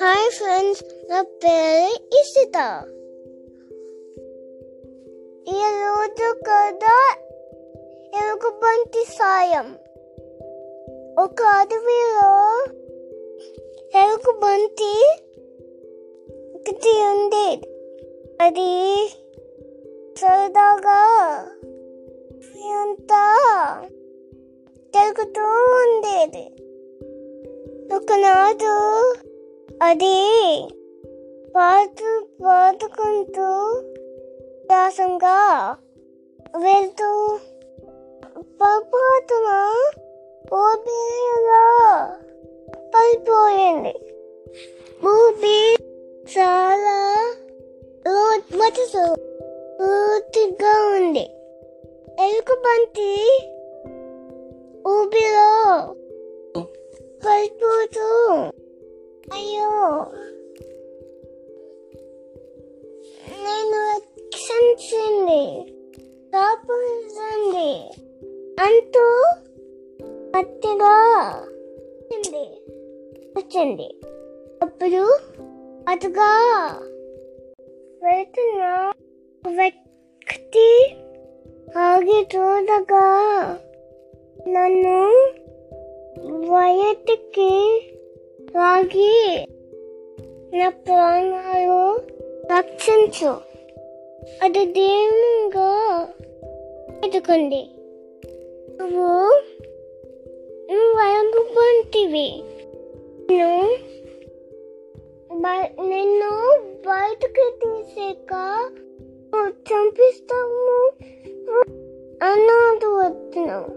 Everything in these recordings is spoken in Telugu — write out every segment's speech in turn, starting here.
హాయ్ ఫ్రెండ్స్ నా పేరు ఇషిత ఈరోజు కదా ఎలుగుబంటి సాయం ఒక అడవిలో ఎలుగుబంటి ఒకటి ఉండేది అది సరదాగా అంతా తిరుగుతూ ఉండేది ఒకనాడు అది పాటు పాడుకుంటూ దాసంగా వెళ్తూ పొరపాటున ఓబీలో పడిపోయింది. ఊబి చాలా లోతుగా పూర్తిగా ఉంది. ఎలుగుబంటి ఊబిలో పడిపోతూ అయ్యో. నేను రక్షించింది కాపుంది అంటూ పత్తిగా వచ్చింది. వచ్చింది. అప్పుడు అటుగా వెళ్తున్న వ్యక్తి ఆగి చూడగా నన్ను వయటికి లాగి నా ప్రాణాలు రక్షించు. అది దేవునిగా ఎదుకుంది నువ్వు నువ్వు వయగుబంటివి నిన్ను బయటకు తీసాక చంపిస్తాము అన్నది వస్తున్నావు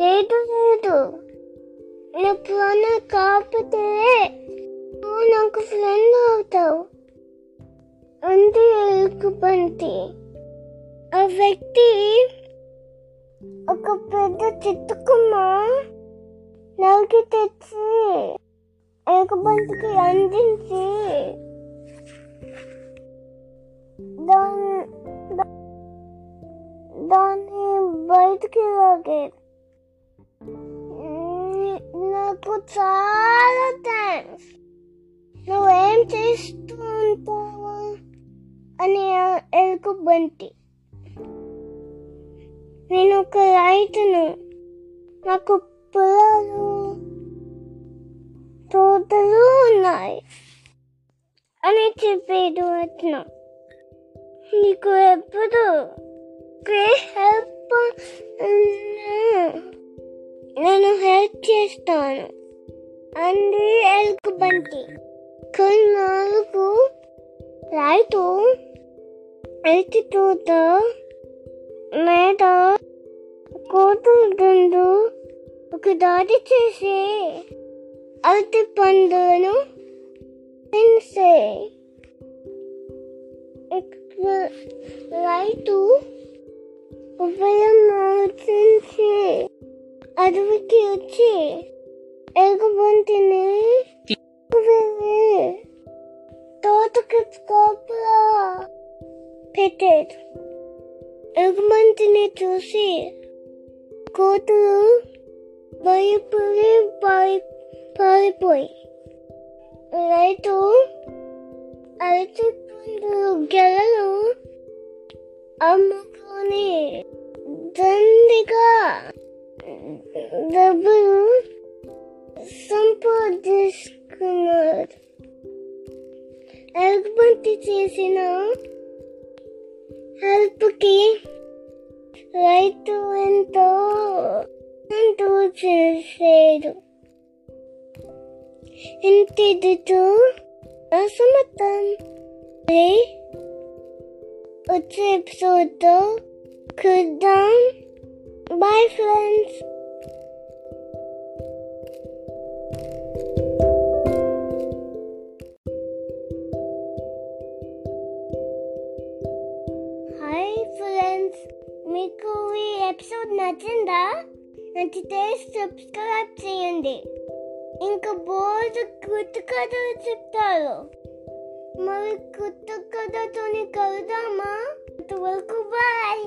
లేదు లేదు నా ప్రాణ కాకపోతే నువ్వు నాకు ఫ్రెండ్ అవుతావు. అంతే ఎలుగుబంటి ఆ వ్యక్తి ఒక పెద్ద చిత్తుకుమ్మ నరికి తెచ్చి ఎలుకబంతికి అందించి దాన్ని దాన్ని బయటికి లాగేది నాకు చాలా థ్యాంక్స్ నువ్వేం చేస్తూ ఉంటావు అని ఎలుగుబంటి నేను ఒక రైతును నాకు పొలాలు తోటలు ఉన్నాయి అని చెప్పేది వచ్చిన నీకు ఎప్పుడు హెల్ప్ నేను హెల్ప్ చేస్తాను అంది ఎలుగుబంటి నాలుగు రైతు ఎత్తి తోట మీద కోతులు ఒక దాడి చేసి అరటి పండులను తినిసే. రైతు ఉభయం ఆలోచించి అడవికి వచ్చి. ఎలుగుబంటిని వెళ్ళి తోటకి కాపులా పెట్టాడు ఎగుమంతిని చూసి కోతులు భయపడి పారి పారిపోయి రైతు అరటి పండు గెలలు అమ్ముకొని దండిగా డబ్బులు సంపాదించుకున్నాడు ఎలుగుబంటి చేసిన హెల్ప్కి రైతు ఎంతో ఎంతో చేసేడు ఇంటితో అసమతం వచ్చే ఎపిసోడ్తో కుద్దాం బాయ్ ఫ్రెండ్స్ మీకు ఈ ఎపిసోడ్ నచ్చిందా? నచ్చితే సబ్స్క్రైబ్ చేయండి. ఇంకా బోర్డు కొత్త కథలు చెప్తారు. మరి కొత్త కథతోని కలుదామా అంతవరకు బాయ్